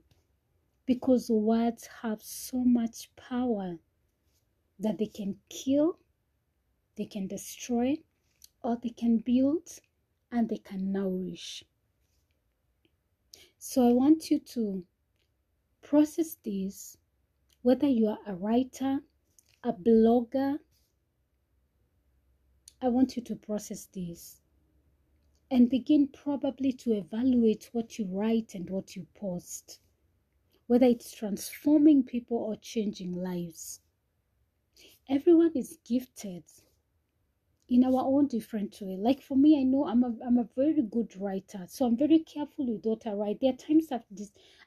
because words have so much power that they can kill, they can destroy, or they can build and they can nourish. So I want you to process this, whether you are a writer, a blogger, I want you to process this and begin probably to evaluate what you write and what you post, whether it's transforming people or changing lives. Everyone is gifted in our own different way. Like for me, I know I'm a, I'm a very good writer, so I'm very careful with what I write. There are times I've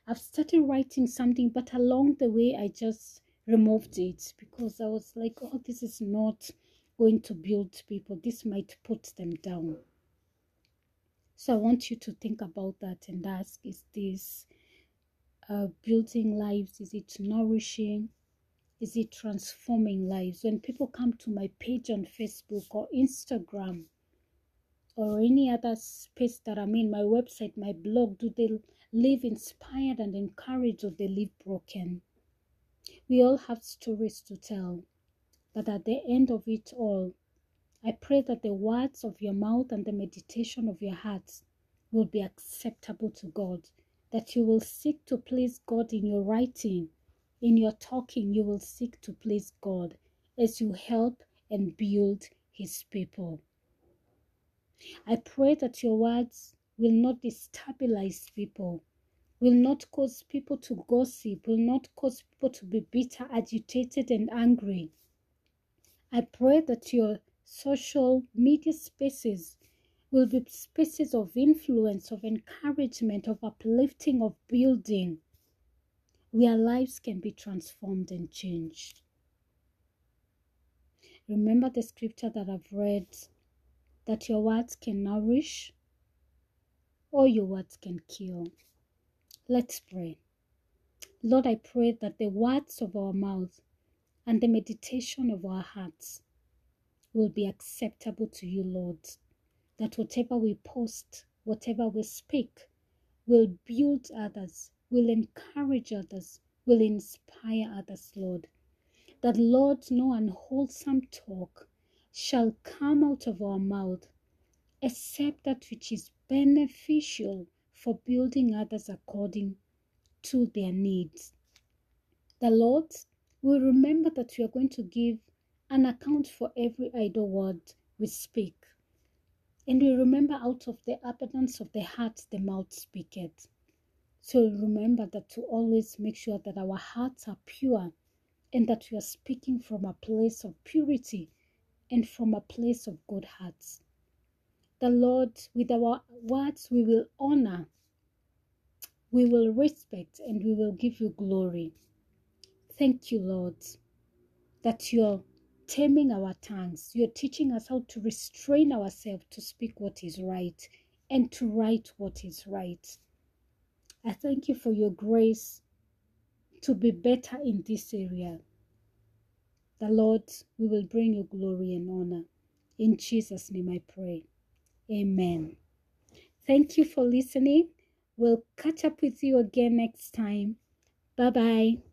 I've started writing something, but along the way I just removed it because I was like, oh, this is not going to build people, this might put them down. So I want you to think about that and ask is this uh, building lives? Is it nourishing? Is it transforming lives? When people come to my page on Facebook or Instagram or any other space that I'm in, my website, my blog, do they live inspired and encouraged or they live broken? We all have stories to tell. But at the end of it all, I pray that the words of your mouth and the meditation of your hearts will be acceptable to God, that you will seek to please God in your writing, in your talking, you will seek to please God as you help and build His people. I pray that your words will not destabilize people, will not cause people to gossip, will not cause people to be bitter, agitated, and angry I pray that your social media spaces will be spaces of influence, of encouragement, of uplifting, of building, where lives can be transformed and changed. Remember the scripture that I've read that your words can nourish or your words can kill. Let's pray. Lord, I pray that the words of our mouth and the meditation of our hearts will be acceptable to you, Lord. That whatever we post, whatever we speak, will build others, will encourage others, will inspire others, Lord. That, Lord, no unwholesome talk shall come out of our mouth except that which is beneficial for building others according to their needs. The Lord will remember that we are going to give an account for every idle word we speak. And we remember out of the abundance of the heart the mouth speaketh. So remember that to always make sure that our hearts are pure and that we are speaking from a place of purity and from a place of good hearts. The Lord, with our words, we will honor, we will respect, and we will give you glory. Thank you, Lord, that you're taming our tongues. You're teaching us how to restrain ourselves to speak what is right and to write what is right. I thank you for your grace to be better in this area. The Lord, we will bring you glory and honor. In Jesus' name I pray. Amen. Thank you for listening. We'll catch up with you again next time. Bye bye.